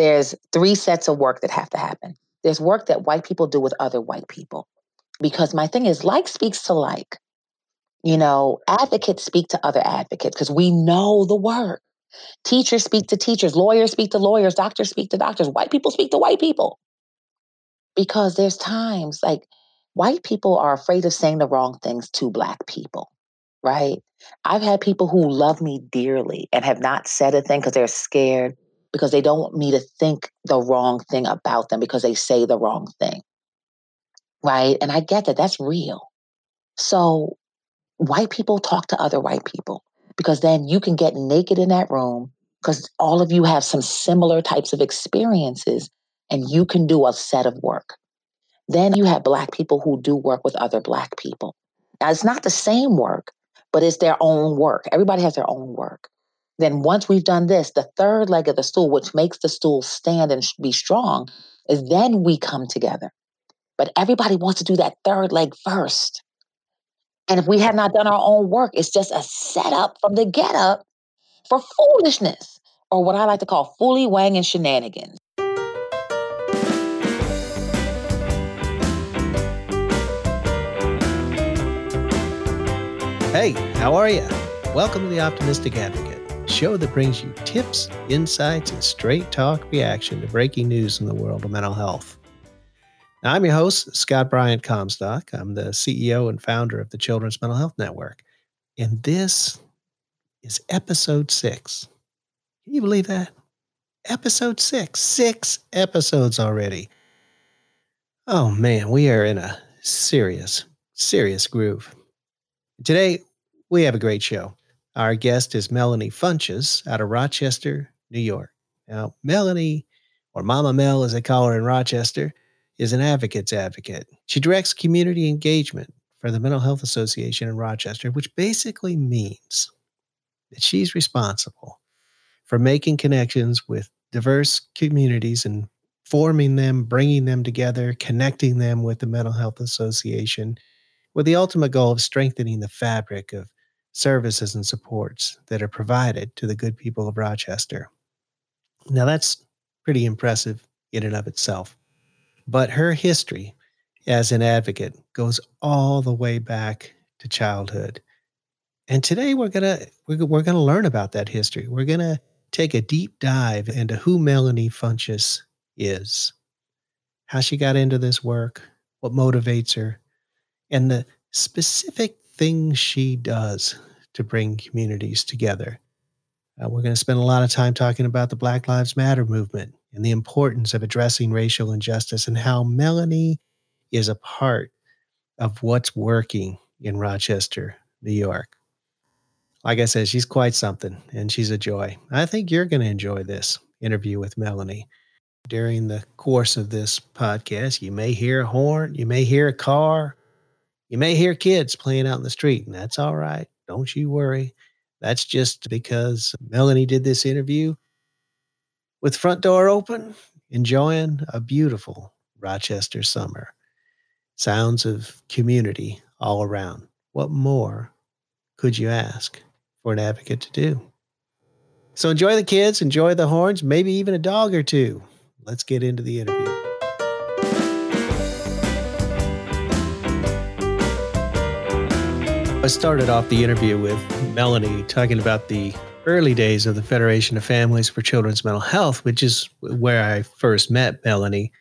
there's three sets of work that have to happen. There's work that white people do with other white people. Because my thing is, like speaks to like. You know, advocates speak to other advocates because we know the work. Teachers speak to teachers, lawyers speak to lawyers, doctors speak to doctors, white people speak to white people. Because there's times like white people are afraid of saying the wrong things to black people, right? I've had people who love me dearly and have not said a thing because they're scared because they don't want me to think the wrong thing about them because they say the wrong thing. Right. And I get that that's real. So white people talk to other white people because then you can get naked in that room because all of you have some similar types of experiences and you can do a set of work. Then you have Black people who do work with other Black people. Now, it's not the same work, but it's their own work. Everybody has their own work. Then, once we've done this, the third leg of the stool, which makes the stool stand and be strong, is then we come together. But everybody wants to do that third leg first. And if we have not done our own work, it's just a setup from the get up for foolishness, or what I like to call fully wang and shenanigans. Hey, how are you? Welcome to the Optimistic Advocate, show that brings you tips, insights, and straight talk reaction to breaking news in the world of mental health. Now, I'm your host, Scott Bryant Comstock. I'm the CEO and founder of the Children's Mental Health Network. And this is episode six. Can you believe that? Episode six. Six episodes already. Oh man, we are in a serious, serious groove. Today, we have a great show. Our guest is Melanie Funchess out of Rochester, New York. Now, Melanie, or Mama Mel as they call her in Rochester, is an advocate's advocate. She directs community engagement for the Mental Health Association in Rochester, which basically means that she's responsible for making connections with diverse communities and forming them, bringing them together, connecting them with the Mental Health Association, with the ultimate goal of strengthening the fabric of services and supports that are provided to the good people of Rochester. Now, that's pretty impressive in and of itself. But her history as an advocate goes all the way back to childhood. And today we're going to we're, we're going to learn about that history. We're going to take a deep dive into who Melanie Funchess is, how she got into this work, what motivates her, and the specific things she does to bring communities together. Uh, we're going to spend a lot of time talking about the Black Lives Matter movement and the importance of addressing racial injustice and how Melanie is a part of what's working in Rochester, New York. Like I said, she's quite something and she's a joy. I think you're going to enjoy this interview with Melanie. During the course of this podcast, you may hear a horn, you may hear a car, you may hear kids playing out in the street, and that's all right. Don't you worry. That's just because Melanie did this interview with front door open, enjoying a beautiful Rochester summer. Sounds of community all around. What more could you ask for an advocate to do? So enjoy the kids, enjoy the horns, maybe even a dog or two. Let's get into the interview. I started off the interview with Melanie talking about the early days of the Federation of Families for Children's Mental Health, which is where I first met Melanie.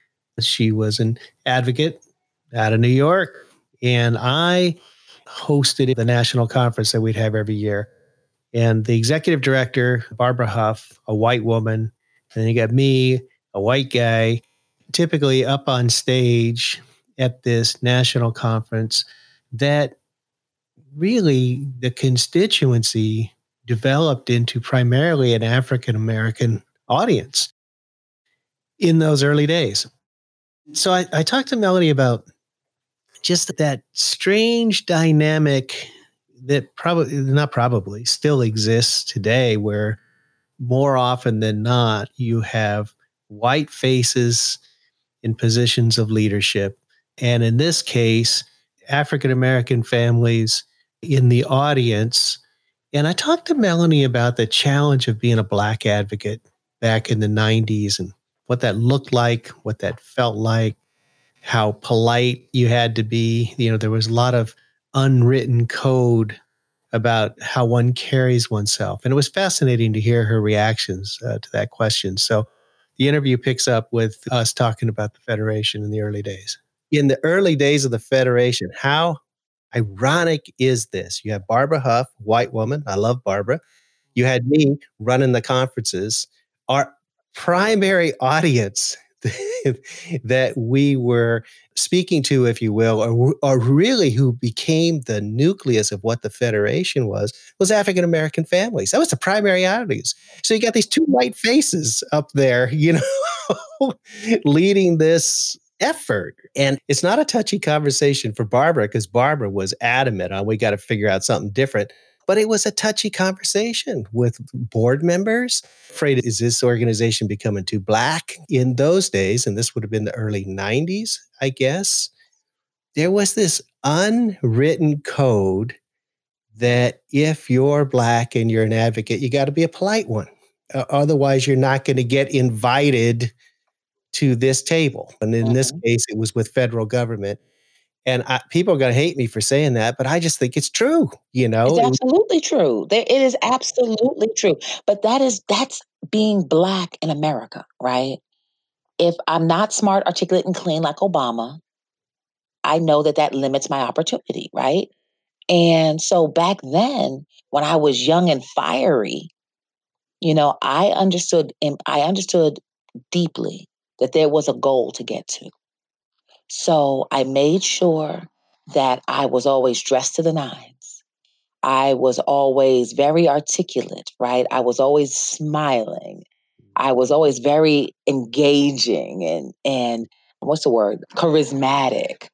She was an advocate out of New York, and I hosted the national conference that we'd have every year. And the executive director, Barbara Huff, a white woman, and then you got me, a white guy, typically up on stage at this national conference that really the constituency developed into primarily an African American audience in those early days. So I, I talked to Melody about just that strange dynamic that probably not probably still exists today where more often than not you have white faces in positions of leadership and in this case african american families in the audience and I talked to Melanie about the challenge of being a black advocate back in the 90s and what that looked like, what that felt like, how polite you had to be. You know, there was a lot of unwritten code about how one carries oneself. And it was fascinating to hear her reactions uh, to that question. So the interview picks up with us talking about the Federation in the early days. In the early days of the Federation, how ironic is this? You have Barbara Huff, white woman. I love Barbara. You had me running the conferences. Our primary audience that we were speaking to, if you will, or, or really who became the nucleus of what the Federation was, was African American families. That was the primary audience. So you got these two white faces up there, you know, leading this effort. And it's not a touchy conversation for Barbara because Barbara was adamant on we got to figure out something different but it was a touchy conversation with board members. Afraid, is this organization becoming too black? In those days, and this would have been the early 90s, I guess, there was this unwritten code that if you're black and you're an advocate, you got to be a polite one. Uh, otherwise, you're not going to get invited to this table. And in mm-hmm. this case, it was with federal government. And I, people are going to hate me for saying that, but I just think it's true. You know, it's absolutely true. It is absolutely true. But that is that's being black in America, right? If I'm not smart, articulate, and clean like Obama, I know that that limits my opportunity, right? And so back then, when I was young and fiery, you know, I understood. I understood deeply that there was a goal to get to. So I made sure that I was always dressed to the nines. I was always very articulate, right? I was always smiling. I was always very engaging and and what's the word? charismatic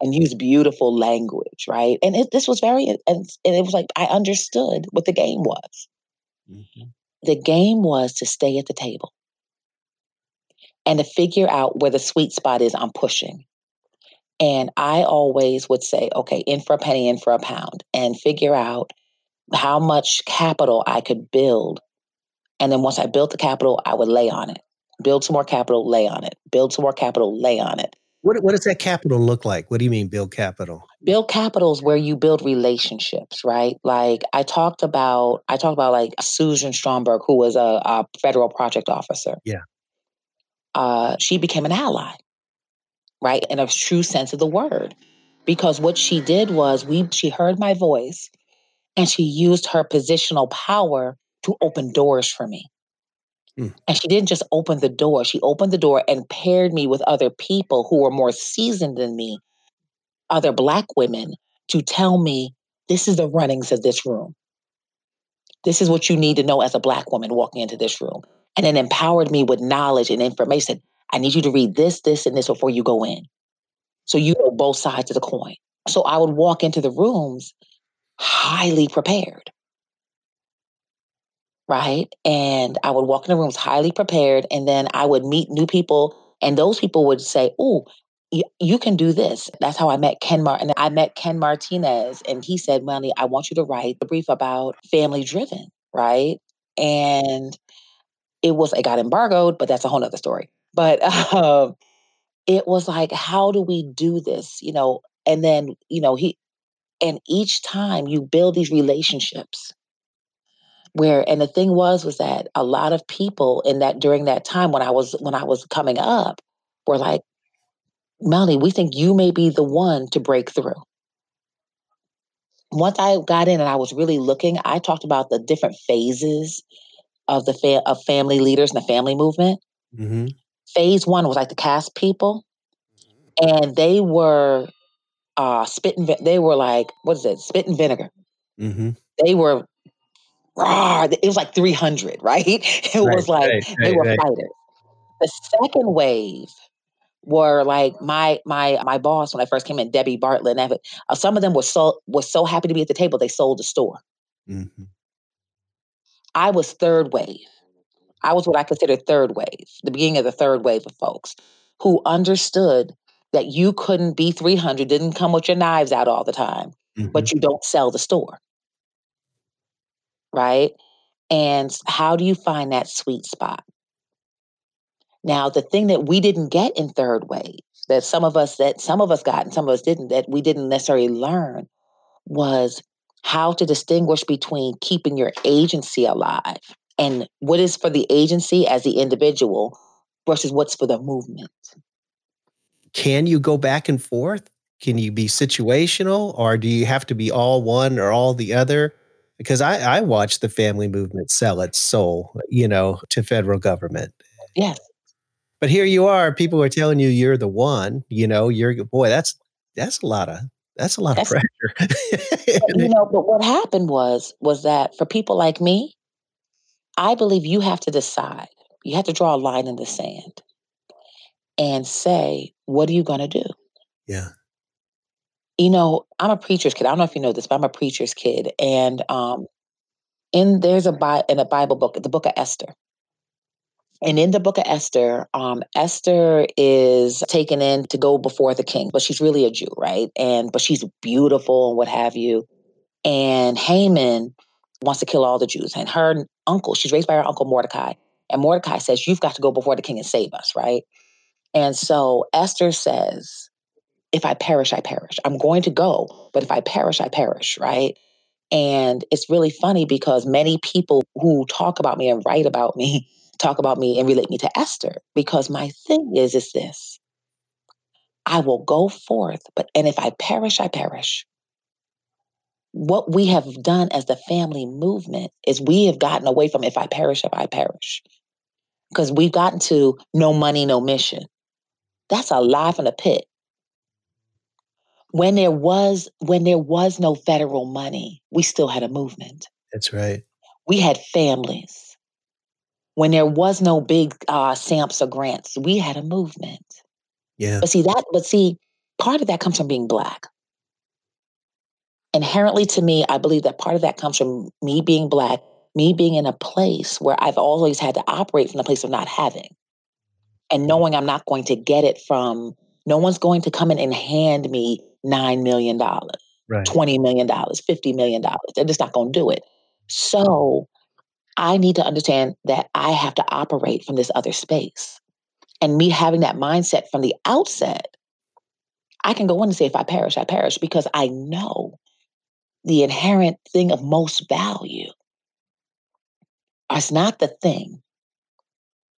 and use beautiful language, right? And it, this was very and, and it was like I understood what the game was. Mm-hmm. The game was to stay at the table and to figure out where the sweet spot is I'm pushing. And I always would say, okay, in for a penny, in for a pound, and figure out how much capital I could build. And then once I built the capital, I would lay on it. Build some more capital, lay on it. Build some more capital, lay on it. What, what does that capital look like? What do you mean build capital? Build capital is where you build relationships, right? Like I talked about, I talked about like Susan Stromberg, who was a, a federal project officer. Yeah. Uh, she became an ally right? In a true sense of the word. Because what she did was we she heard my voice and she used her positional power to open doors for me. Mm. And she didn't just open the door, she opened the door and paired me with other people who were more seasoned than me, other Black women, to tell me this is the runnings of this room. This is what you need to know as a Black woman walking into this room. And then empowered me with knowledge and information. I need you to read this, this, and this before you go in. So you know both sides of the coin. So I would walk into the rooms highly prepared. Right. And I would walk in the rooms highly prepared. And then I would meet new people. And those people would say, Oh, you, can do this. That's how I met Ken Mar- and I met Ken Martinez. And he said, Melanie, I want you to write a brief about family driven. Right. And it was, it got embargoed, but that's a whole nother story. But um, it was like, how do we do this? You know, and then, you know, he, and each time you build these relationships where and the thing was was that a lot of people in that during that time when i was when i was coming up were like melanie we think you may be the one to break through once i got in and i was really looking i talked about the different phases of the fa- of family leaders and the family movement mm-hmm phase one was like the cast people, and they were uh spitting. They were like, what is it? Spit and vinegar. Mm-hmm. They were raw. It was like three hundred, right? It right, was like right, they right, were fighters. The second wave were like my my my boss when I first came in, Debbie Bartlett. And uh, some of them were so was so happy to be at the table they sold the store. Mm-hmm. I was third wave. I was what I consider third wave, the beginning of the third wave of folks who understood that you couldn't be 300, didn't come with your knives out all the time, mm-hmm. but you don't sell the store. Right? And how do you find that sweet spot? Now, the thing that we didn't get in third wave, that some of us that some of us got and some of us didn't, that we didn't necessarily learn was how to distinguish between keeping your agency alive and what is for the agency as the individual versus what's for the movement. Can you go back and forth? Can you be situational or do you have to be all one or all the other? Because I, I watched the family movement sell its soul, you know, to federal government. Yes. But here you are, people are telling you you're the one, you know, you're boy, that's that's a lot of that's a lot that's, of pressure. you know, but what happened was was that for people like me, I believe you have to decide. You have to draw a line in the sand and say, what are you going to do? Yeah. You know, I'm a preacher's kid. I don't know if you know this, but I'm a preacher's kid. And um, in there's a Bi- in a Bible book, the book of Esther. And in the book of Esther, um, Esther is taken in to go before the king, but she's really a Jew, right? And but she's beautiful and what have you. And Haman wants to kill all the Jews. And her uncle, she's raised by her uncle Mordecai. And Mordecai says, You've got to go before the king and save us, right? And so Esther says, If I perish, I perish. I'm going to go, but if I perish, I perish, right? And it's really funny because many people who talk about me and write about me talk about me and relate me to Esther because my thing is is this. I will go forth, but and if I perish, I perish. What we have done as the family movement is we have gotten away from if I perish, if I perish. Because we've gotten to no money, no mission. That's a lie from the pit. When there was when there was no federal money, we still had a movement. That's right. We had families when there was no big uh, SAMPs or grants, we had a movement. Yeah. But see that, but see, part of that comes from being black. Inherently to me, I believe that part of that comes from me being black, me being in a place where I've always had to operate from the place of not having and knowing I'm not going to get it from no one's going to come in and hand me $9 million, right. $20 million, $50 million. They're just not going to do it. So I need to understand that I have to operate from this other space. And me having that mindset from the outset, I can go in and say, if I perish, I perish, because I know the inherent thing of most value. It's not the thing.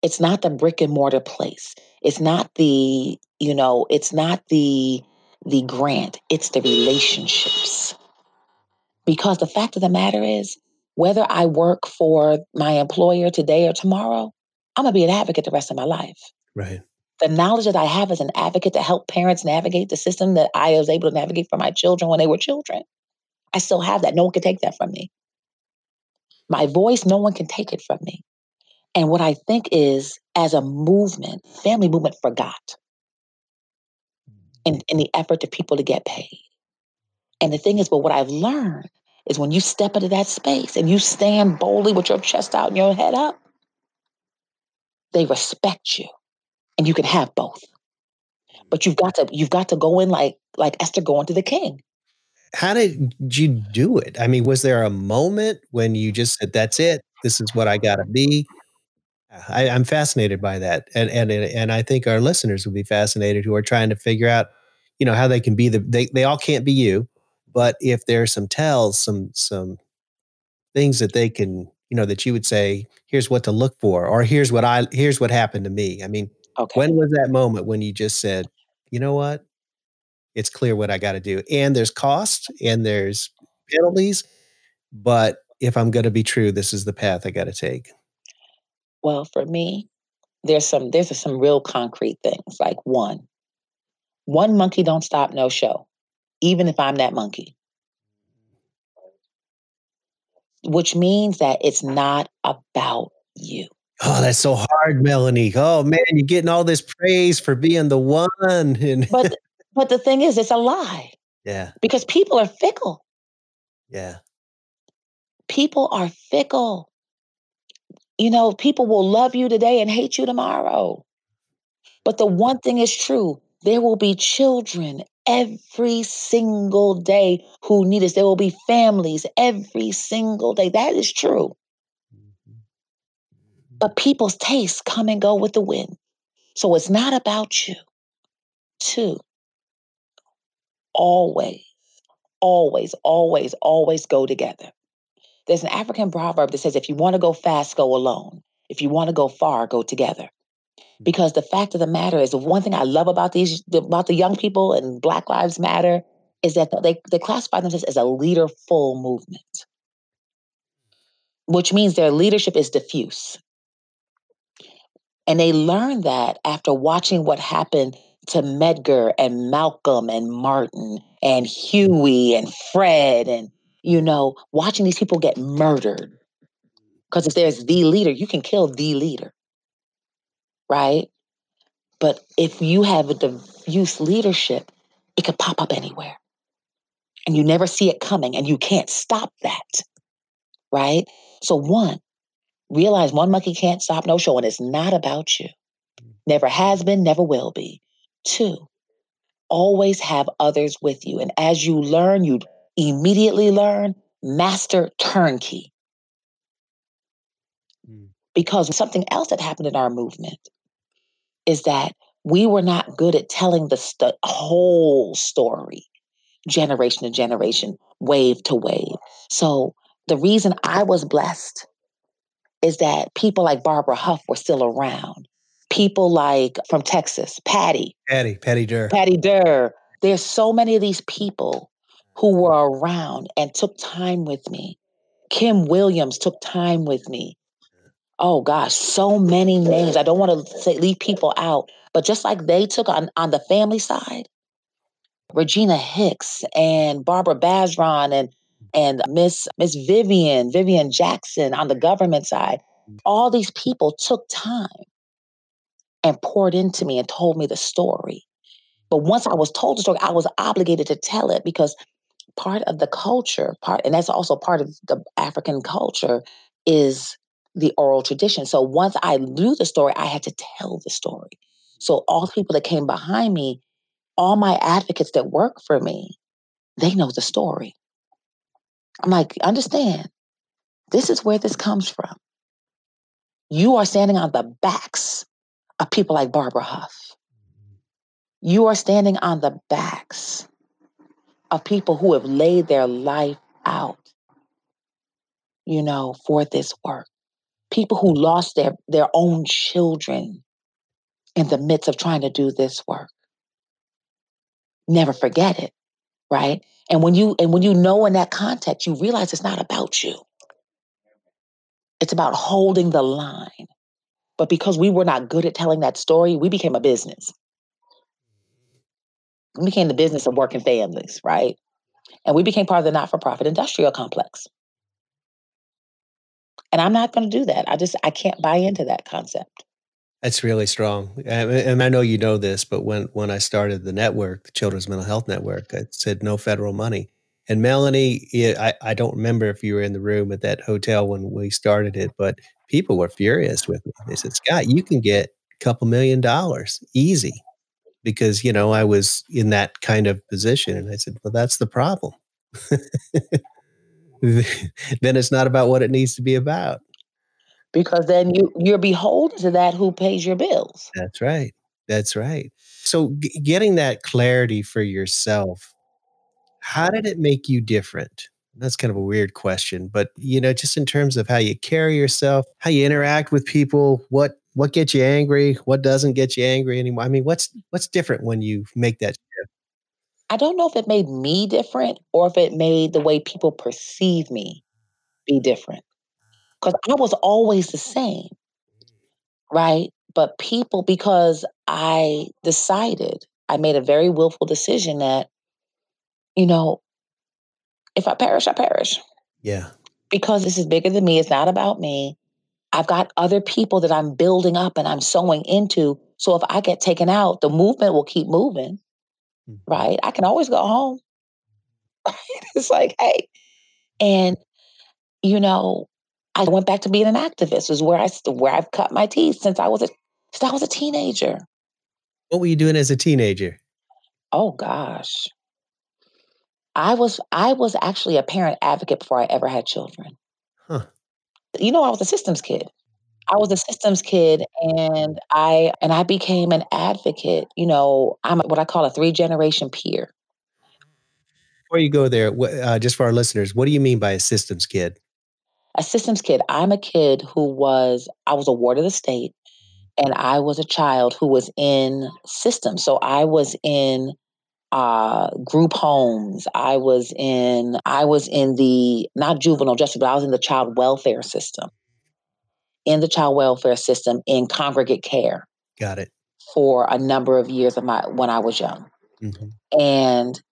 It's not the brick and mortar place. It's not the, you know, it's not the the grant. It's the relationships. Because the fact of the matter is, whether I work for my employer today or tomorrow, I'm going to be an advocate the rest of my life. Right. The knowledge that I have as an advocate to help parents navigate the system that I was able to navigate for my children when they were children, I still have that. No one can take that from me. My voice, no one can take it from me. And what I think is, as a movement, family movement forgot in, in the effort of people to get paid. And the thing is, but what I've learned is when you step into that space and you stand boldly with your chest out and your head up, they respect you. And you can have both. But you've got to you've got to go in like like Esther going to the king. How did you do it? I mean, was there a moment when you just said, "That's it. This is what I got to be"? I, am fascinated by that, and and and I think our listeners will be fascinated who are trying to figure out, you know, how they can be the. They they all can't be you, but if there's some tells, some some things that they can, you know, that you would say, here's what to look for, or here's what I here's what happened to me. I mean, okay. when was that moment when you just said, you know what? It's clear what I got to do. And there's cost and there's penalties, but if I'm going to be true, this is the path I got to take. Well, for me, there's some there's some real concrete things. Like one, one monkey don't stop no show even if I'm that monkey. Which means that it's not about you. Oh, that's so hard, Melanie. Oh man, you're getting all this praise for being the one. And but but the thing is, it's a lie. Yeah. Because people are fickle. Yeah. People are fickle. You know, people will love you today and hate you tomorrow. But the one thing is true there will be children every single day who need us. There will be families every single day. That is true. Mm-hmm. But people's tastes come and go with the wind. So it's not about you. Two, always, always, always, always go together. There's an African proverb that says, if you want to go fast, go alone. If you want to go far, go together. Because the fact of the matter is, the one thing I love about these about the young people and Black Lives Matter is that they, they classify themselves as a leaderful movement, which means their leadership is diffuse. And they learned that after watching what happened to Medgar and Malcolm and Martin and Huey and Fred and, you know, watching these people get murdered. Because if there's the leader, you can kill the leader, right? But if you have a diffuse leadership, it could pop up anywhere. And you never see it coming and you can't stop that, right? So, one, realize one monkey can't stop no show and it's not about you. Never has been, never will be. Two, always have others with you. And as you learn, you immediately learn master turnkey. Mm. Because something else that happened in our movement is that we were not good at telling the st- whole story, generation to generation, wave to wave. So the reason I was blessed is that people like Barbara Huff were still around. People like from Texas, Patty. Patty, Patty Durr. Patty Durr. There's so many of these people who were around and took time with me. Kim Williams took time with me. Oh gosh, so many names. I don't want to say, leave people out, but just like they took on on the family side, Regina Hicks and Barbara Bazron and and Miss Miss Vivian, Vivian Jackson on the government side. All these people took time and poured into me and told me the story. But once I was told the story, I was obligated to tell it because part of the culture, part and that's also part of the African culture is the oral tradition. So once I knew the story, I had to tell the story. So all the people that came behind me, all my advocates that work for me, they know the story. I'm like, understand, this is where this comes from. You are standing on the backs of people like Barbara Huff. You are standing on the backs of people who have laid their life out, you know, for this work. People who lost their, their own children in the midst of trying to do this work. Never forget it, right? And when you and when you know in that context, you realize it's not about you. It's about holding the line. But because we were not good at telling that story, we became a business. We became the business of working families, right? And we became part of the not-for-profit industrial complex. And I'm not going to do that. I just I can't buy into that concept. That's really strong. And I know you know this, but when, when I started the network, the Children's Mental Health Network, I said no federal money. And Melanie, I, I don't remember if you were in the room at that hotel when we started it, but people were furious with me. They said, Scott, you can get a couple million dollars easy because, you know, I was in that kind of position. And I said, well, that's the problem. then it's not about what it needs to be about because then you you're beholden to that who pays your bills. That's right. That's right. So g- getting that clarity for yourself, how did it make you different? That's kind of a weird question, but you know, just in terms of how you carry yourself, how you interact with people, what what gets you angry, what doesn't get you angry anymore. I mean, what's what's different when you make that? I don't know if it made me different or if it made the way people perceive me be different because I was always the same, right? But people, because I decided, I made a very willful decision that, you know, if I perish, I perish. Yeah. Because this is bigger than me. It's not about me. I've got other people that I'm building up and I'm sowing into. So if I get taken out, the movement will keep moving. Mm. right? I can always go home. it's like, hey, and you know, I went back to being an activist. Is where I where I've cut my teeth since I was a since I was a teenager. What were you doing as a teenager? Oh gosh. I was I was actually a parent advocate before I ever had children. Huh. You know, I was a systems kid. I was a systems kid and I and I became an advocate. You know, I'm what I call a three generation peer. Before you go there, uh, just for our listeners, what do you mean by a systems kid? A systems kid. I'm a kid who was I was a ward of the state, and I was a child who was in systems. So I was in uh, group homes. I was in I was in the not juvenile justice, but I was in the child welfare system. In the child welfare system in congregate care. Got it. For a number of years of my when I was young. Mm-hmm. And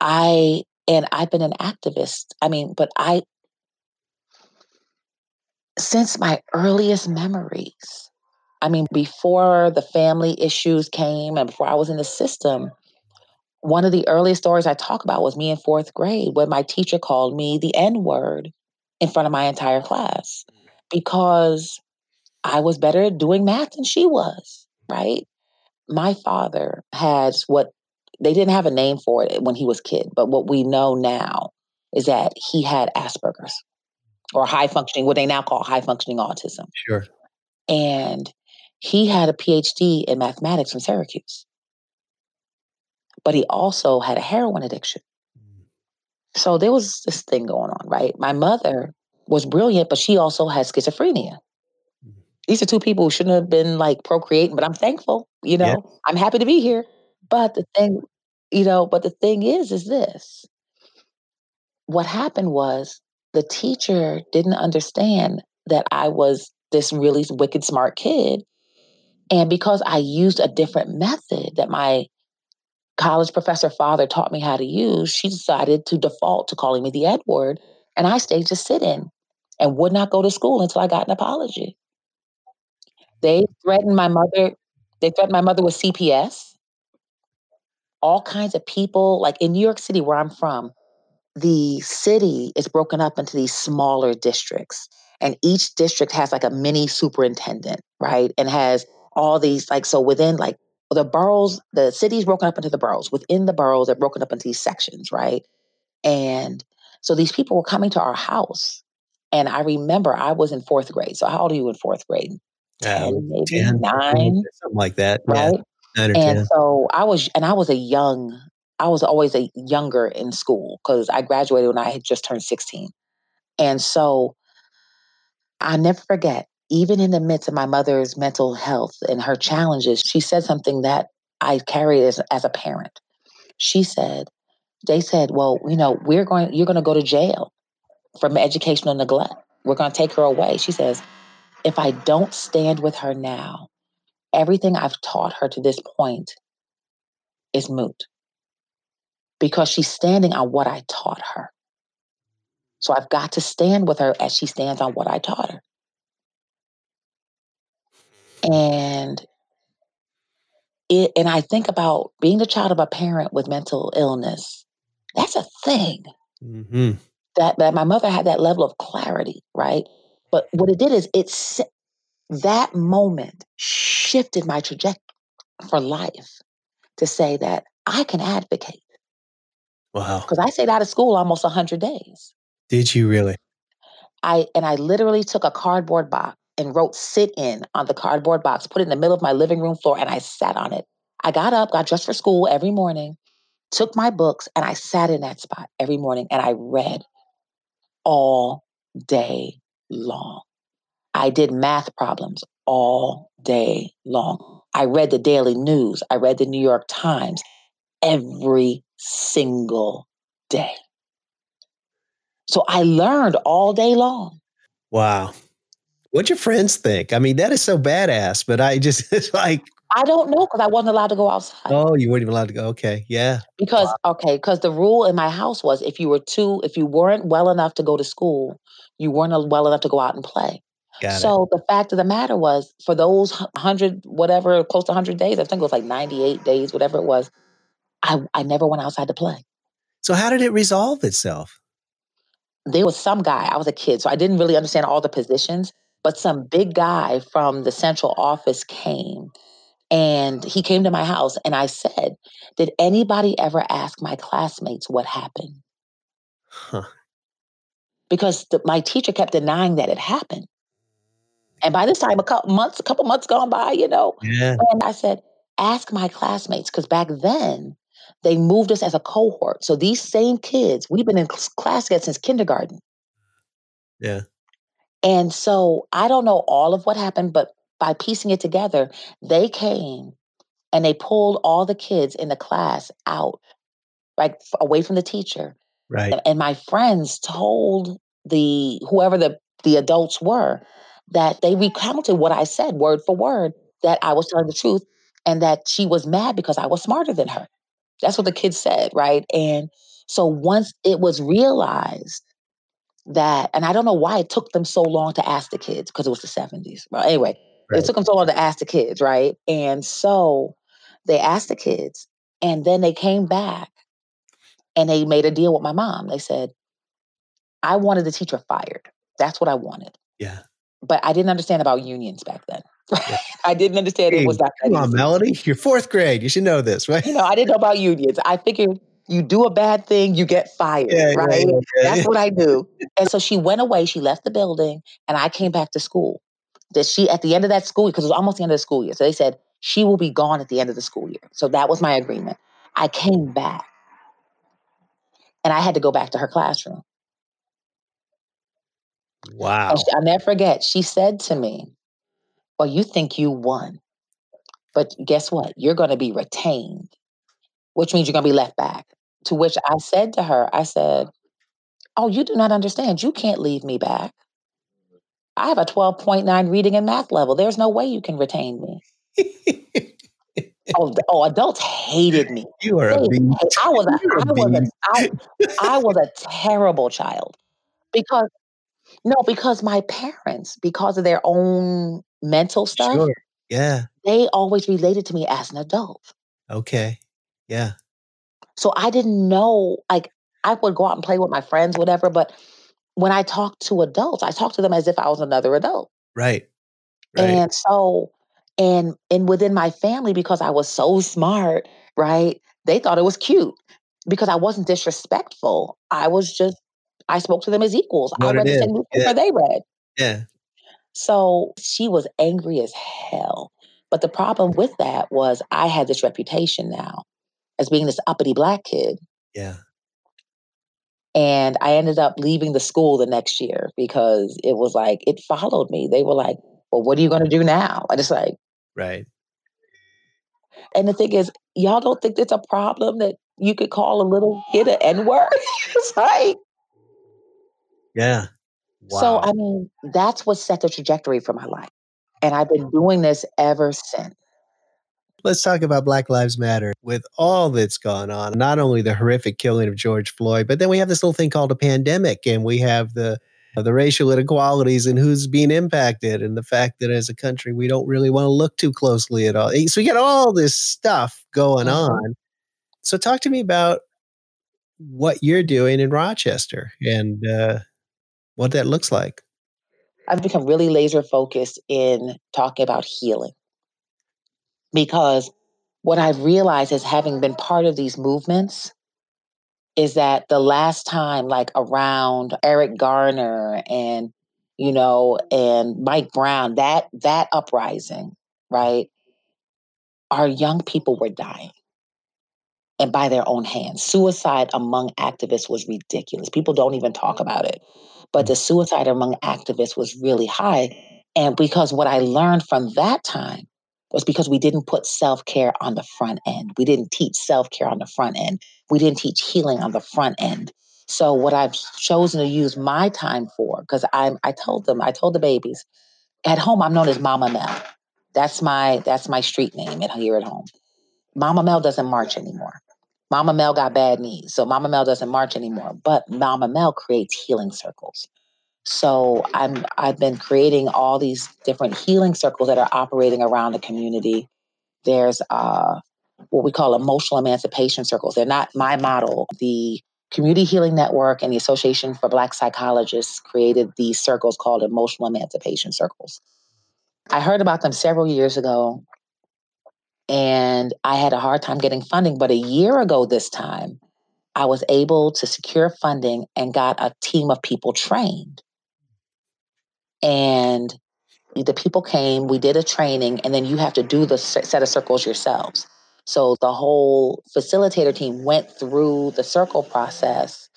I and I've been an activist. I mean, but I since my earliest memories, I mean, before the family issues came and before I was in the system, one of the earliest stories I talk about was me in fourth grade when my teacher called me the N word in front of my entire class because I was better at doing math than she was, right? My father has what they didn't have a name for it when he was kid, but what we know now is that he had Asperger's or high functioning, what they now call high functioning autism. Sure. And he had a PhD in mathematics from Syracuse but he also had a heroin addiction. Mm. So there was this thing going on, right? My mother was brilliant, but she also had schizophrenia. Mm. These are two people who shouldn't have been like procreating, but I'm thankful, you know, yeah. I'm happy to be here. But the thing, you know, but the thing is, is this what happened was the teacher didn't understand that I was this really wicked smart kid. And because I used a different method that my college professor father taught me how to use, she decided to default to calling me the Edward. And I stayed to sit in and would not go to school until I got an apology. They threatened my mother, they threatened my mother with CPS. All kinds of people, like in New York City, where I'm from, the city is broken up into these smaller districts. And each district has like a mini superintendent, right? And has all these, like, so within like the boroughs, the city's broken up into the boroughs. Within the boroughs, they're broken up into these sections, right? And so these people were coming to our house. And I remember I was in fourth grade. So how old are you in fourth grade? 10, maybe 10, nine. Something like that. Right. Yeah. and 10. so I was, and I was a young, I was always a younger in school because I graduated when I had just turned 16. And so I never forget, even in the midst of my mother's mental health and her challenges, she said something that I carry as, as a parent. She said, they said, well, you know, we're going, you're going to go to jail from educational neglect. We're going to take her away. She says, if I don't stand with her now, everything I've taught her to this point is moot because she's standing on what I taught her. So I've got to stand with her as she stands on what I taught her. And it, and I think about being the child of a parent with mental illness. That's a thing. Mm-hmm. That that my mother had that level of clarity, right? But what it did is it that moment shifted my trajectory for life to say that I can advocate. Wow. Because I stayed out of school almost 100 days. Did you really? I and I literally took a cardboard box and wrote sit in on the cardboard box, put it in the middle of my living room floor, and I sat on it. I got up, got dressed for school every morning, took my books, and I sat in that spot every morning and I read all day long. I did math problems all day long. I read the daily news. I read the New York Times every single day. So I learned all day long. Wow. What'd your friends think? I mean, that is so badass, but I just, it's like, I don't know because I wasn't allowed to go outside. Oh, you weren't even allowed to go. Okay. Yeah. Because, wow. okay, because the rule in my house was if you were too, if you weren't well enough to go to school, you weren't well enough to go out and play. Got so it. the fact of the matter was, for those 100, whatever, close to 100 days, I think it was like 98 days, whatever it was, I, I never went outside to play. So, how did it resolve itself? There was some guy, I was a kid, so I didn't really understand all the positions. But some big guy from the central office came and he came to my house and I said, Did anybody ever ask my classmates what happened? Huh. Because the, my teacher kept denying that it happened. And by this time, a couple months, a couple months gone by, you know. Yeah. And I said, ask my classmates, because back then they moved us as a cohort. So these same kids, we've been in class together since kindergarten. Yeah. And so I don't know all of what happened, but by piecing it together, they came and they pulled all the kids in the class out, like away from the teacher. Right. And my friends told the whoever the the adults were that they recounted what I said word for word that I was telling the truth and that she was mad because I was smarter than her. That's what the kids said, right? And so once it was realized that, and I don't know why it took them so long to ask the kids because it was the 70s. Well, anyway, right. it took them so long to ask the kids, right? And so they asked the kids, and then they came back and they made a deal with my mom. They said, I wanted the teacher fired. That's what I wanted. Yeah. But I didn't understand about unions back then. Yeah. I didn't understand hey, it was that. Come on, Melody. You're fourth grade. You should know this, right? You know, I didn't know about unions. I figured you do a bad thing, you get fired, yeah, right? Yeah, That's what I knew. and so she went away. She left the building, and I came back to school. That she at the end of that school year, because it was almost the end of the school year. So they said she will be gone at the end of the school year. So that was my agreement. I came back, and I had to go back to her classroom. Wow. She, I'll never forget. She said to me, Well, you think you won. But guess what? You're going to be retained, which means you're going to be left back. To which I said to her, I said, Oh, you do not understand. You can't leave me back. I have a 12.9 reading and math level. There's no way you can retain me. oh, oh, adults hated me. You are a beast. I was a, I was a, I, I was a terrible child because no, because my parents, because of their own mental stuff, sure. yeah, they always related to me as an adult. Okay, yeah. So I didn't know, like, I would go out and play with my friends, whatever. But when I talk to adults, I talk to them as if I was another adult. Right. right. And so, and and within my family, because I was so smart, right? They thought it was cute because I wasn't disrespectful. I was just I spoke to them as equals. What I read the same newspaper yeah. they read. Yeah. So she was angry as hell. But the problem with that was I had this reputation now as being this uppity black kid. Yeah. And I ended up leaving the school the next year because it was like, it followed me. They were like, well, what are you going to do now? And it's like, right. And the thing is, y'all don't think it's a problem that you could call a little kid an N word? it's like, yeah. Wow. So, I mean, that's what set the trajectory for my life. And I've been doing this ever since. Let's talk about Black Lives Matter with all that's gone on. Not only the horrific killing of George Floyd, but then we have this little thing called a pandemic, and we have the the racial inequalities and who's being impacted, and the fact that as a country we don't really want to look too closely at all. So we got all this stuff going mm-hmm. on. So talk to me about what you're doing in Rochester and uh, what that looks like. I've become really laser focused in talking about healing because what I've realized is having been part of these movements is that the last time, like around Eric Garner and you know, and Mike Brown, that that uprising, right? Our young people were dying and by their own hands. Suicide among activists was ridiculous. People don't even talk about it but the suicide among activists was really high. And because what I learned from that time was because we didn't put self care on the front end. We didn't teach self care on the front end. We didn't teach healing on the front end. So what I've chosen to use my time for, because I I told them, I told the babies, at home I'm known as Mama Mel. That's my that's my street name at here at home. Mama Mel doesn't march anymore. Mama Mel got bad knees, so Mama Mel doesn't march anymore. But Mama Mel creates healing circles. So I'm I've been creating all these different healing circles that are operating around the community. There's uh, what we call emotional emancipation circles. They're not my model. The Community Healing Network and the Association for Black Psychologists created these circles called emotional emancipation circles. I heard about them several years ago and I had a hard time getting funding. But a year ago, this time, I was able to secure funding and got a team of people trained. And the people came, we did a training, and then you have to do the set of circles yourselves. So the whole facilitator team went through the circle process.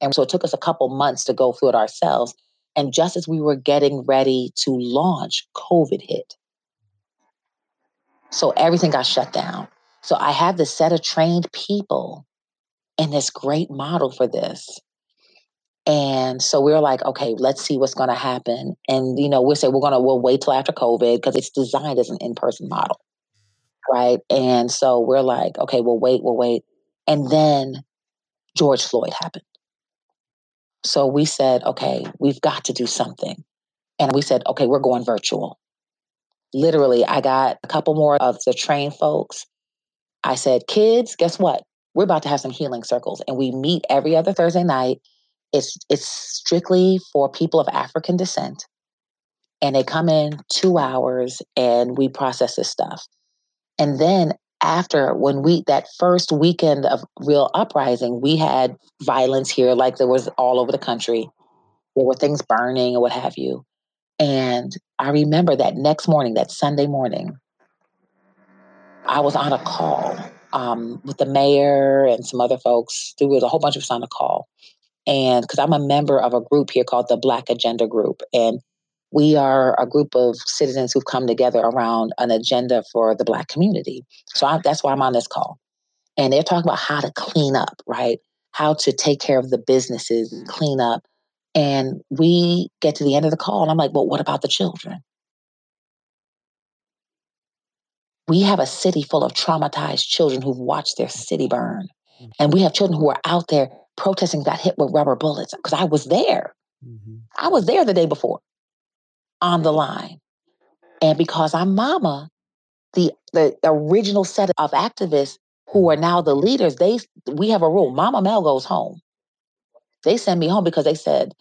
And so it took us a couple months to go through it ourselves. And just as we were getting ready to launch, COVID hit. So everything got shut down. So I have this set of trained people and this great model for this. And so we are like, okay, let's see what's going to happen. And, you know, we'll say we're going to, we'll wait till after COVID because it's designed as an in person model. Right. And so we're like, okay, we'll wait, we'll wait. And then George Floyd happened. So we said, okay, we've got to do something. And we said, okay, we're going virtual. Literally, I got a couple more of the trained folks. I said, kids, guess what? We're about to have some healing circles. And we meet every other Thursday night. It's it's strictly for people of African descent. And they come in two hours and we process this stuff. And then after when we that first weekend of real uprising, we had violence here, like there was all over the country. There were things burning and what have you. And I remember that next morning, that Sunday morning, I was on a call um, with the mayor and some other folks. There was a whole bunch of us on a call. And because I'm a member of a group here called the Black Agenda Group. And we are a group of citizens who've come together around an agenda for the Black community. So I, that's why I'm on this call. And they're talking about how to clean up, right? How to take care of the businesses clean up. And we get to the end of the call, and I'm like, well, what about the children? We have a city full of traumatized children who've watched their city burn. Mm-hmm. And we have children who are out there protesting, got hit with rubber bullets because I was there. Mm-hmm. I was there the day before on the line. And because I'm mama, the the original set of activists who are now the leaders, they we have a rule. Mama Mel goes home. They send me home because they said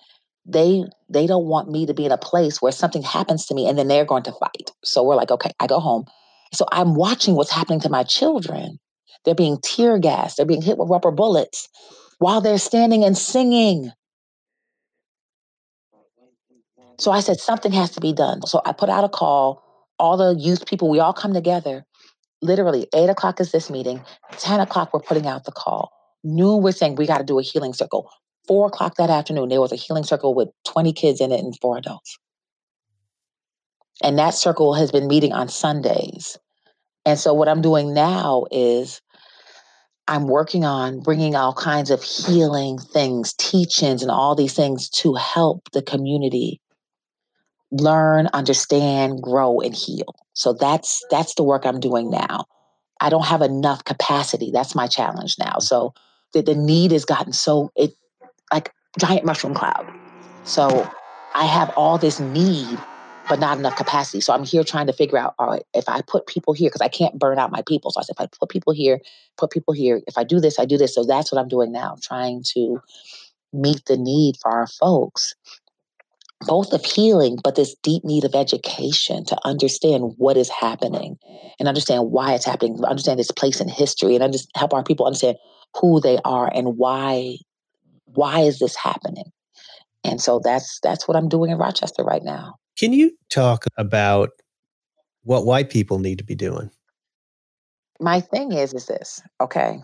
they they don't want me to be in a place where something happens to me and then they're going to fight. So we're like, okay, I go home. So I'm watching what's happening to my children. They're being tear gassed, they're being hit with rubber bullets while they're standing and singing. So I said, something has to be done. So I put out a call. All the youth people, we all come together. Literally, eight o'clock is this meeting. 10 o'clock, we're putting out the call. Noon, we're saying we got to do a healing circle. Four o'clock that afternoon, there was a healing circle with 20 kids in it and four adults. And that circle has been meeting on Sundays. And so, what I'm doing now is I'm working on bringing all kinds of healing things, teachings, and all these things to help the community learn, understand, grow, and heal. So that's that's the work I'm doing now. I don't have enough capacity. That's my challenge now. So the, the need has gotten so it like giant mushroom cloud. So I have all this need, but not enough capacity. So I'm here trying to figure out, all right, if I put people here, because I can't burn out my people. So I said, if I put people here, put people here. If I do this, I do this. So that's what I'm doing now, trying to meet the need for our folks both of healing, but this deep need of education to understand what is happening and understand why it's happening, understand its place in history, and just help our people understand who they are and why why is this happening. And so that's that's what I'm doing in Rochester right now. Can you talk about what white people need to be doing? My thing is is this, okay?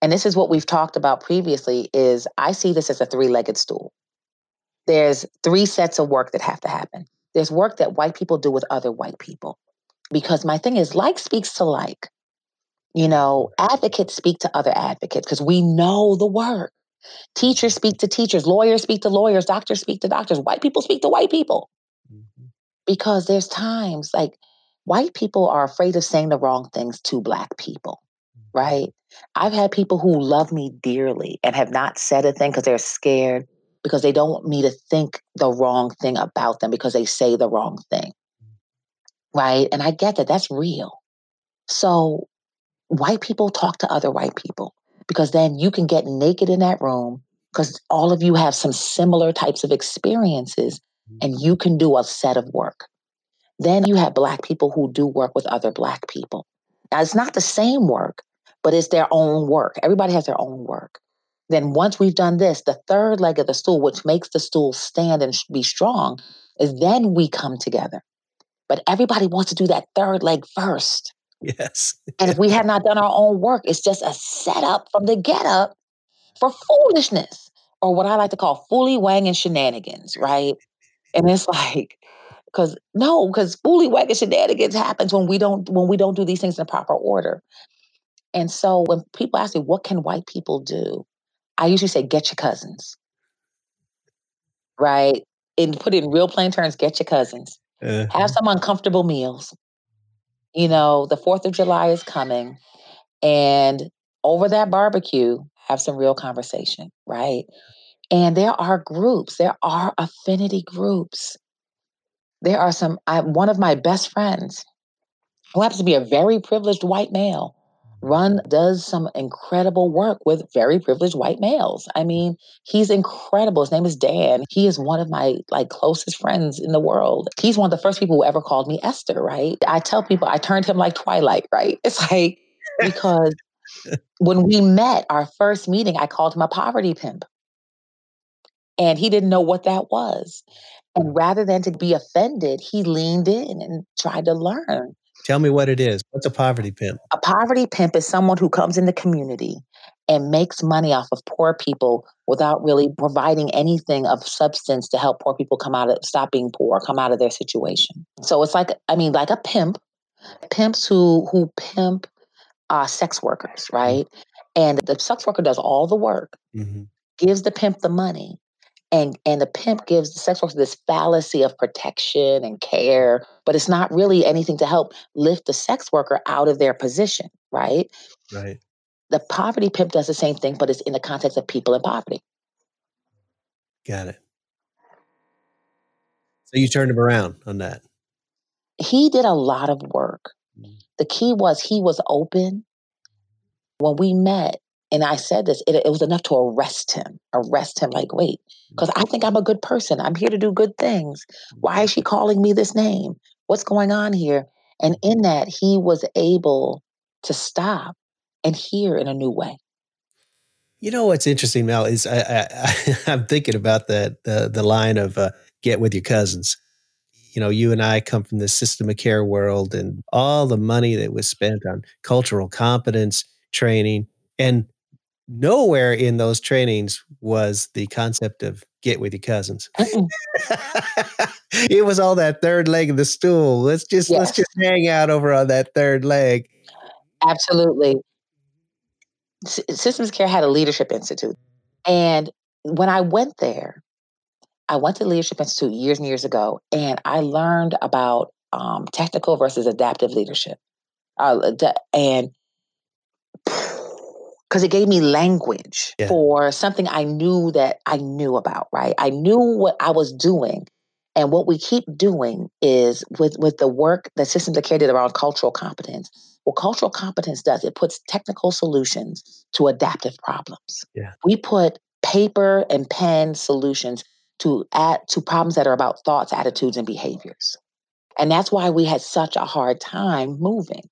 And this is what we've talked about previously is I see this as a three-legged stool there's three sets of work that have to happen. There's work that white people do with other white people. Because my thing is, like speaks to like. You know, advocates speak to other advocates because we know the work. Teachers speak to teachers, lawyers speak to lawyers, doctors speak to doctors, white people speak to white people. Because there's times like white people are afraid of saying the wrong things to black people, right? I've had people who love me dearly and have not said a thing because they're scared because they don't want me to think the wrong thing about them because they say the wrong thing. Right. And I get that that's real. So white people talk to other white people because then you can get naked in that room because all of you have some similar types of experiences and you can do a set of work. Then you have Black people who do work with other Black people. Now, it's not the same work, but it's their own work. Everybody has their own work. Then once we've done this, the third leg of the stool, which makes the stool stand and be strong, is then we come together. But everybody wants to do that third leg first. Yes. And if we have not done our own work, it's just a setup from the get up for foolishness or what I like to call fully wang and shenanigans, right? And it's like, because no, because and shenanigans happens when we don't when we don't do these things in the proper order. And so when people ask me, what can white people do? I usually say, get your cousins. Right? And put it in real plain terms, get your cousins. Uh-huh. Have some uncomfortable meals. You know, the 4th of July is coming. And over that barbecue, have some real conversation, right? And there are groups, there are affinity groups. There are some, I, one of my best friends, who happens to be a very privileged white male, Run does some incredible work with very privileged white males. I mean, he's incredible. His name is Dan. He is one of my like closest friends in the world. He's one of the first people who ever called me Esther, right? I tell people I turned him like Twilight, right? It's like because when we met our first meeting, I called him a poverty pimp. And he didn't know what that was. And rather than to be offended, he leaned in and tried to learn. Tell me what it is. What's a poverty pimp? A poverty pimp is someone who comes in the community and makes money off of poor people without really providing anything of substance to help poor people come out of stop being poor, come out of their situation. So it's like I mean, like a pimp, pimps who who pimp uh, sex workers, right? And the sex worker does all the work, mm-hmm. gives the pimp the money, and and the pimp gives the sex worker this fallacy of protection and care but it's not really anything to help lift the sex worker out of their position right? Right. The poverty pimp does the same thing but it's in the context of people in poverty. Got it. So you turned him around on that? He did a lot of work. Mm. the key was he was open. When we met and I said this, it, it was enough to arrest him, arrest him like, wait, mm. because I think I'm a good person. I'm here to do good things. Why is mm-hmm. she calling me this name? What's going on here? And in mm-hmm. that, he was able to stop and hear in a new way. You know what's interesting, Mel, is I, I, am thinking about that the the line of uh, "get with your cousins." You know, you and I come from the system of care world, and all the money that was spent on cultural competence training, and nowhere in those trainings was the concept of get with your cousins. it was all that third leg of the stool. Let's just yes. let's just hang out over on that third leg. Absolutely. S- Systems Care had a leadership institute. And when I went there, I went to the Leadership Institute years and years ago, and I learned about um, technical versus adaptive leadership. Uh, and because it gave me language yeah. for something I knew that I knew about, right? I knew what I was doing. And what we keep doing is with, with the work that Systems of Care did around cultural competence. What cultural competence does, it puts technical solutions to adaptive problems. Yeah. We put paper and pen solutions to add to problems that are about thoughts, attitudes, and behaviors. And that's why we had such a hard time moving.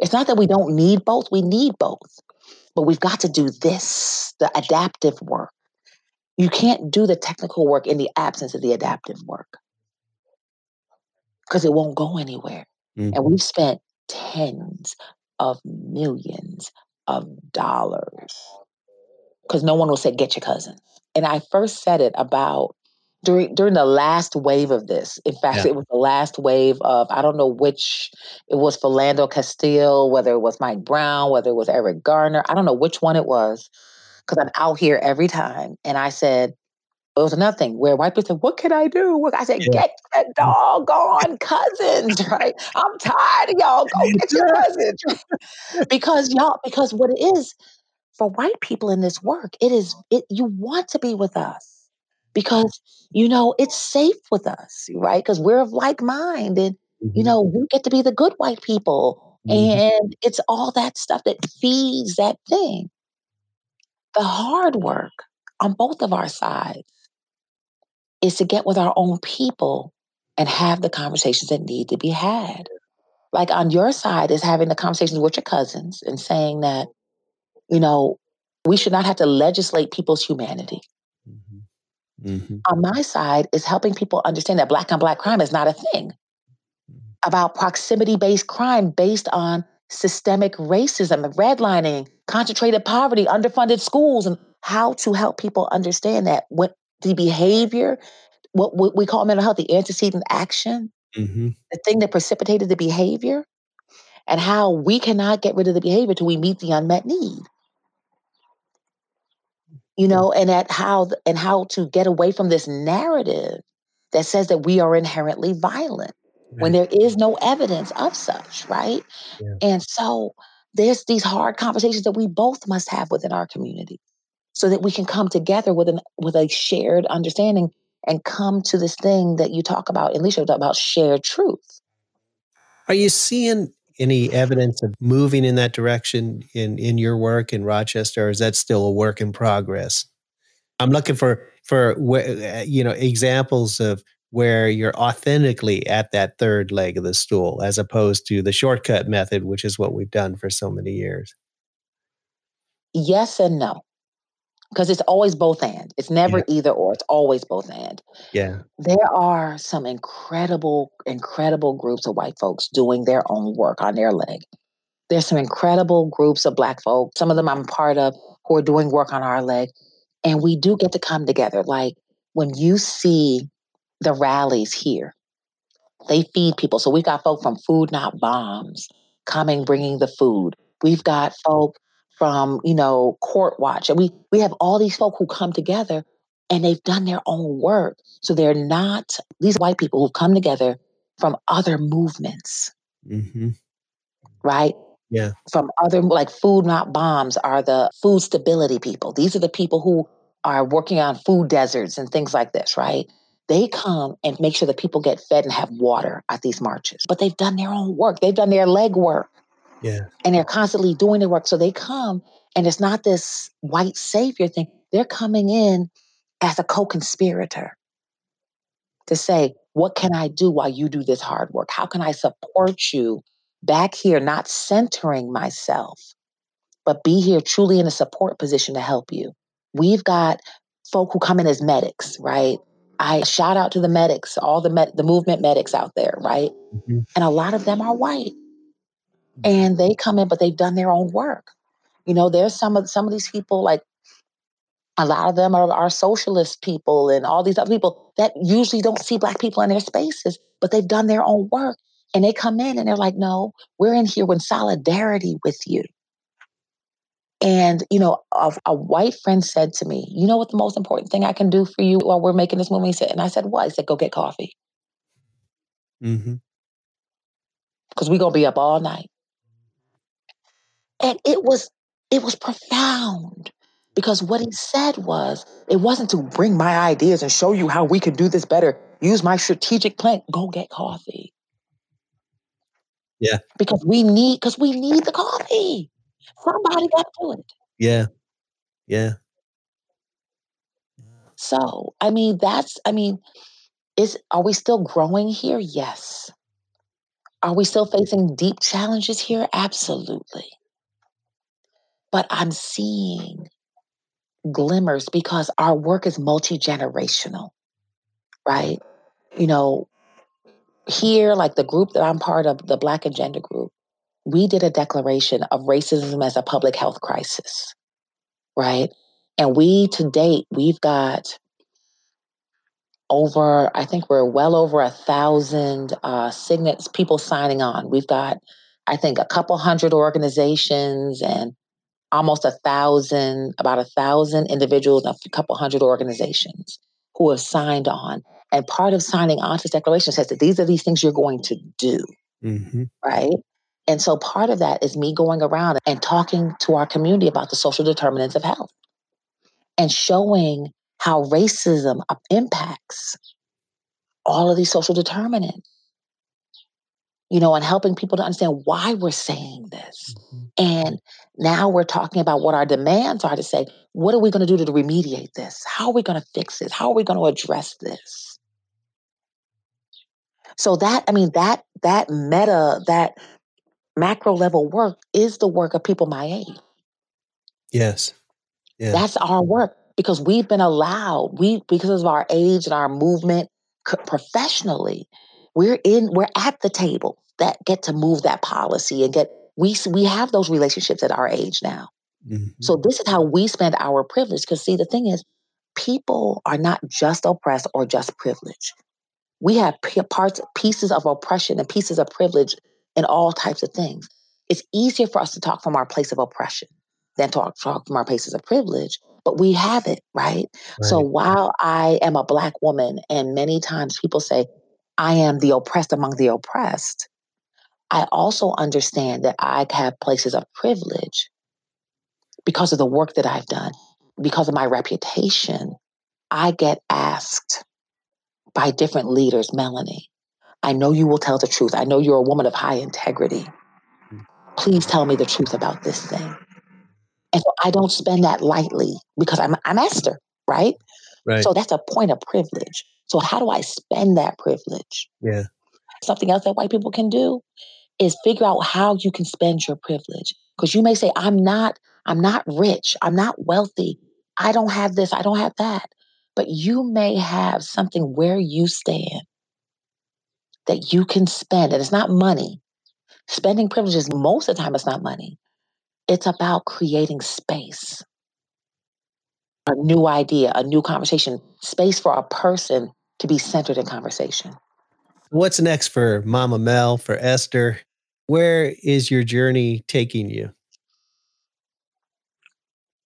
It's not that we don't need both, we need both. But we've got to do this, the adaptive work. You can't do the technical work in the absence of the adaptive work because it won't go anywhere. Mm-hmm. And we've spent tens of millions of dollars because no one will say, get your cousin. And I first said it about during during the last wave of this. In fact, yeah. it was the last wave of I don't know which it was Philando Castile, whether it was Mike Brown, whether it was Eric Garner. I don't know which one it was because I'm out here every time. And I said, it was another thing where white people said, What can I do? I said, yeah. Get the doggone cousins, right? I'm tired of y'all. Go get your cousins. because y'all, because what it is for white people in this work, it is it you want to be with us because you know it's safe with us right because we're of like mind and mm-hmm. you know we get to be the good white people mm-hmm. and it's all that stuff that feeds that thing the hard work on both of our sides is to get with our own people and have the conversations that need to be had like on your side is having the conversations with your cousins and saying that you know we should not have to legislate people's humanity Mm-hmm. On my side is helping people understand that black on black crime is not a thing. about proximity based crime based on systemic racism, redlining, concentrated poverty, underfunded schools, and how to help people understand that what the behavior, what, what we call mental health, the antecedent action, mm-hmm. the thing that precipitated the behavior, and how we cannot get rid of the behavior till we meet the unmet need. You know, and at how and how to get away from this narrative that says that we are inherently violent right. when there is no evidence of such, right? Yeah. And so there's these hard conversations that we both must have within our community so that we can come together with an with a shared understanding and come to this thing that you talk about, Alicia, about shared truth. Are you seeing any evidence of moving in that direction in in your work in Rochester, or is that still a work in progress? I'm looking for for uh, you know examples of where you're authentically at that third leg of the stool as opposed to the shortcut method which is what we've done for so many years yes and no because it's always both and it's never yeah. either or it's always both and yeah there are some incredible incredible groups of white folks doing their own work on their leg there's some incredible groups of black folks some of them i'm part of who are doing work on our leg and we do get to come together like when you see the rallies here. They feed people. So we've got folk from Food Not Bombs coming, bringing the food. We've got folk from, you know, Court Watch. And we, we have all these folk who come together and they've done their own work. So they're not these white people who've come together from other movements. Mm-hmm. Right? Yeah. From other, like Food Not Bombs are the food stability people. These are the people who are working on food deserts and things like this, right? They come and make sure that people get fed and have water at these marches. But they've done their own work. They've done their leg work. Yeah. And they're constantly doing their work. So they come and it's not this white savior thing. They're coming in as a co-conspirator to say, what can I do while you do this hard work? How can I support you back here, not centering myself, but be here truly in a support position to help you? We've got folk who come in as medics, right? I shout out to the medics, all the med- the movement medics out there, right? Mm-hmm. And a lot of them are white. And they come in, but they've done their own work. You know, there's some of some of these people, like a lot of them are, are socialist people and all these other people that usually don't see black people in their spaces, but they've done their own work. And they come in and they're like, no, we're in here in solidarity with you. And, you know, a, a, white friend said to me, You know what the most important thing I can do for you while we're making this movie? He said, and I said, What? He said, Go get coffee. Mm-hmm. Because we're gonna be up all night. And it was it was profound because what he said was it wasn't to bring my ideas and show you how we could do this better. Use my strategic plan. Go get coffee. Yeah. Because we need because we need the coffee. Somebody got to do it. Yeah. Yeah. So, I mean, that's, I mean, is, are we still growing here? Yes. Are we still facing deep challenges here? Absolutely. But I'm seeing glimmers because our work is multi generational, right? You know, here, like the group that I'm part of, the Black Agenda Group, we did a declaration of racism as a public health crisis, right? And we, to date, we've got over, I think we're well over a thousand uh, signets, people signing on. We've got, I think, a couple hundred organizations and almost a thousand, about a thousand individuals a couple hundred organizations who have signed on. And part of signing on to this declaration says that these are these things you're going to do, mm-hmm. right? And so part of that is me going around and talking to our community about the social determinants of health and showing how racism impacts all of these social determinants. You know, and helping people to understand why we're saying this. Mm-hmm. And now we're talking about what our demands are to say, what are we going to do to remediate this? How are we going to fix this? How are we going to address this? So that, I mean, that that meta, that macro level work is the work of people my age. Yes. Yeah. That's our work because we've been allowed, we because of our age and our movement professionally, we're in, we're at the table that get to move that policy and get, we, we have those relationships at our age now. Mm-hmm. So this is how we spend our privilege. Because see, the thing is, people are not just oppressed or just privileged. We have parts, pieces of oppression and pieces of privilege in all types of things. It's easier for us to talk from our place of oppression than talk, talk from our places of privilege, but we have it, right? right? So while I am a Black woman, and many times people say, I am the oppressed among the oppressed, I also understand that I have places of privilege because of the work that I've done, because of my reputation. I get asked by different leaders, Melanie, I know you will tell the truth. I know you're a woman of high integrity. Mm. Please tell me the truth about this thing. And so I don't spend that lightly because I'm I'm Esther, right? Right. So that's a point of privilege. So how do I spend that privilege? Yeah. Something else that white people can do is figure out how you can spend your privilege. Because you may say, I'm not, I'm not rich, I'm not wealthy, I don't have this, I don't have that. But you may have something where you stand that you can spend, and it's not money. Spending privileges, most of the time, it's not money. It's about creating space, a new idea, a new conversation, space for a person to be centered in conversation. What's next for Mama Mel, for Esther? Where is your journey taking you?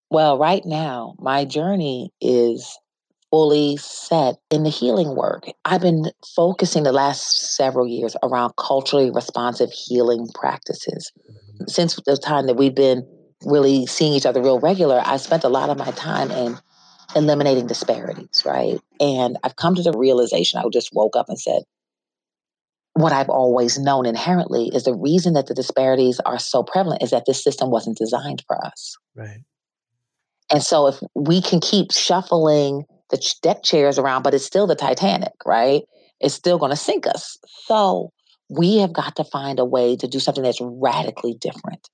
Well, right now, my journey is fully set in the healing work. I've been focusing the last several years around culturally responsive healing practices. Since the time that we've been really seeing each other real regular, I spent a lot of my time in eliminating disparities, right? And I've come to the realization, I just woke up and said, what I've always known inherently is the reason that the disparities are so prevalent is that this system wasn't designed for us. Right. And so if we can keep shuffling the deck chairs around, but it's still the Titanic, right? It's still going to sink us. So we have got to find a way to do something that's radically different.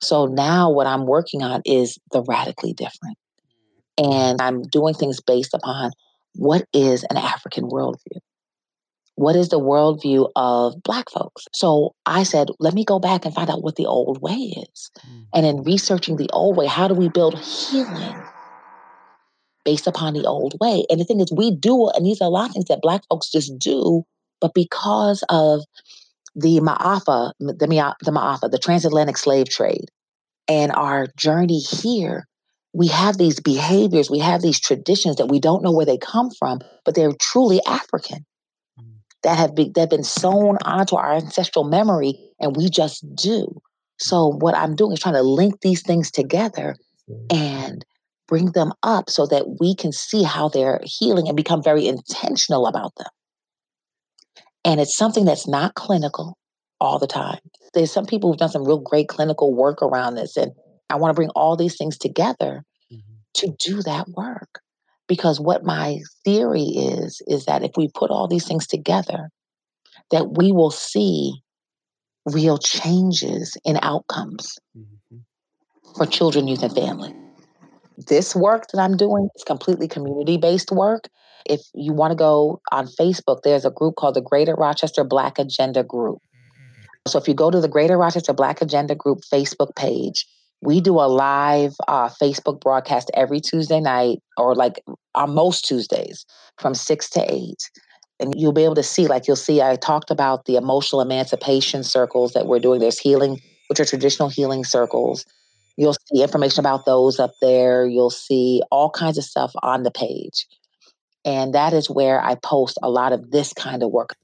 So now what I'm working on is the radically different. And I'm doing things based upon what is an African worldview? What is the worldview of Black folks? So I said, let me go back and find out what the old way is. Mm. And in researching the old way, how do we build healing based upon the old way? And the thing is, we do, and these are a lot of things that Black folks just do, but because of the Ma'afa, the, the Ma'afa, the transatlantic slave trade, and our journey here, we have these behaviors, we have these traditions that we don't know where they come from, but they're truly African mm. that have been, that have been sewn onto our ancestral memory, and we just do. So what I'm doing is trying to link these things together and bring them up so that we can see how they're healing and become very intentional about them. And it's something that's not clinical all the time. There's some people who've done some real great clinical work around this, and I want to bring all these things together mm-hmm. to do that work. Because what my theory is, is that if we put all these things together, that we will see real changes in outcomes mm-hmm. for children, youth, and family. This work that I'm doing is completely community based work. If you want to go on Facebook, there's a group called the Greater Rochester Black Agenda Group. So if you go to the Greater Rochester Black Agenda Group Facebook page, we do a live uh, Facebook broadcast every Tuesday night, or like on most Tuesdays from six to eight. And you'll be able to see, like you'll see, I talked about the emotional emancipation circles that we're doing. There's healing, which are traditional healing circles. You'll see information about those up there. You'll see all kinds of stuff on the page. And that is where I post a lot of this kind of work.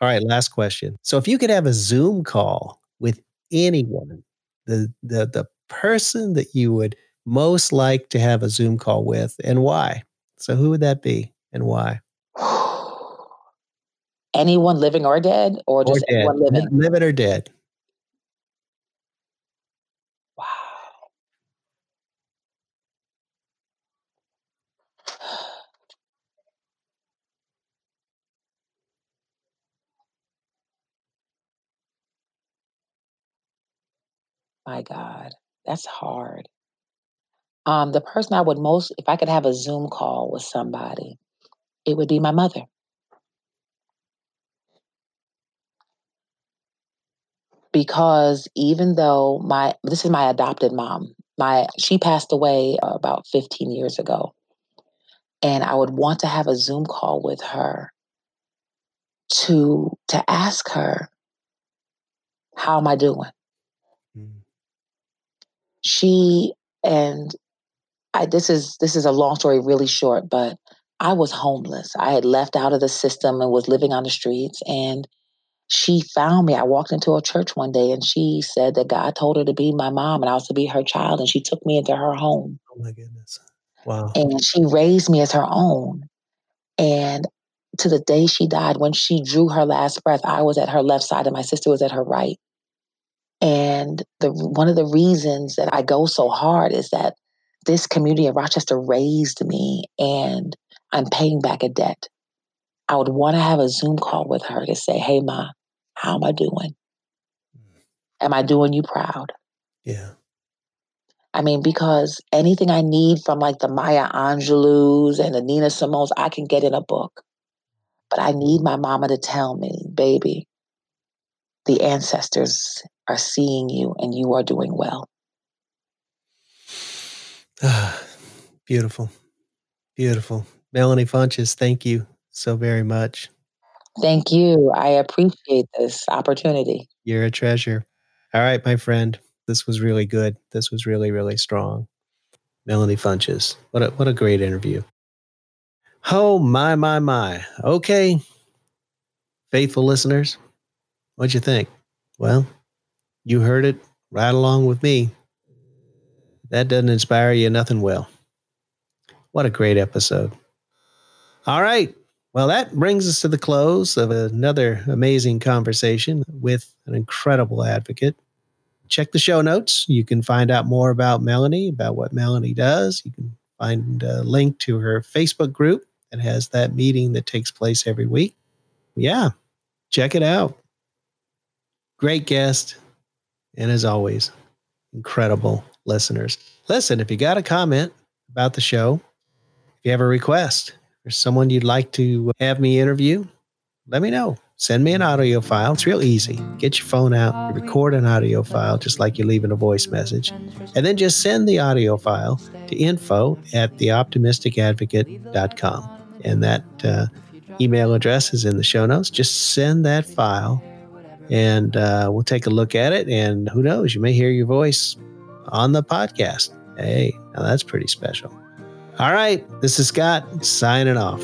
All right, last question. So if you could have a Zoom call with anyone the the the person that you would most like to have a Zoom call with and why? So who would that be and why? anyone living or dead or just or dead. anyone living? Living or dead. My God, that's hard. Um, the person I would most, if I could have a Zoom call with somebody, it would be my mother. Because even though my, this is my adopted mom, my, she passed away uh, about 15 years ago. And I would want to have a Zoom call with her to, to ask her, how am I doing? She and I this is this is a long story really short, but I was homeless. I had left out of the system and was living on the streets and she found me. I walked into a church one day and she said that God told her to be my mom and I was to be her child. And she took me into her home. Oh my goodness. Wow. And she raised me as her own. And to the day she died, when she drew her last breath, I was at her left side and my sister was at her right. And the one of the reasons that I go so hard is that this community of Rochester raised me and I'm paying back a debt. I would want to have a Zoom call with her to say, hey, Ma, how am I doing? Mm. Am I doing you proud? Yeah. I mean, because anything I need from like the Maya Angelou's and the Nina Simone's, I can get in a book. But I need my mama to tell me, baby, the ancestors are seeing you and you are doing well. Beautiful. Beautiful. Melanie Funchess, thank you so very much. Thank you. I appreciate this opportunity. You're a treasure. All right, my friend. This was really good. This was really, really strong. Melanie Funchess. What a what a great interview. Oh my, my, my. Okay. Faithful listeners, what'd you think? Well, you heard it right along with me. That doesn't inspire you, nothing will. What a great episode. All right. Well, that brings us to the close of another amazing conversation with an incredible advocate. Check the show notes. You can find out more about Melanie, about what Melanie does. You can find a link to her Facebook group that has that meeting that takes place every week. Yeah, check it out. Great guest. And as always, incredible listeners. Listen, if you got a comment about the show, if you have a request, or someone you'd like to have me interview, let me know. Send me an audio file. It's real easy. Get your phone out, record an audio file just like you're leaving a voice message, and then just send the audio file to info at theoptimisticadvocate.com. And that uh, email address is in the show notes. Just send that file and uh, we'll take a look at it. And who knows, you may hear your voice on the podcast. Hey, now that's pretty special. All right, this is Scott signing off.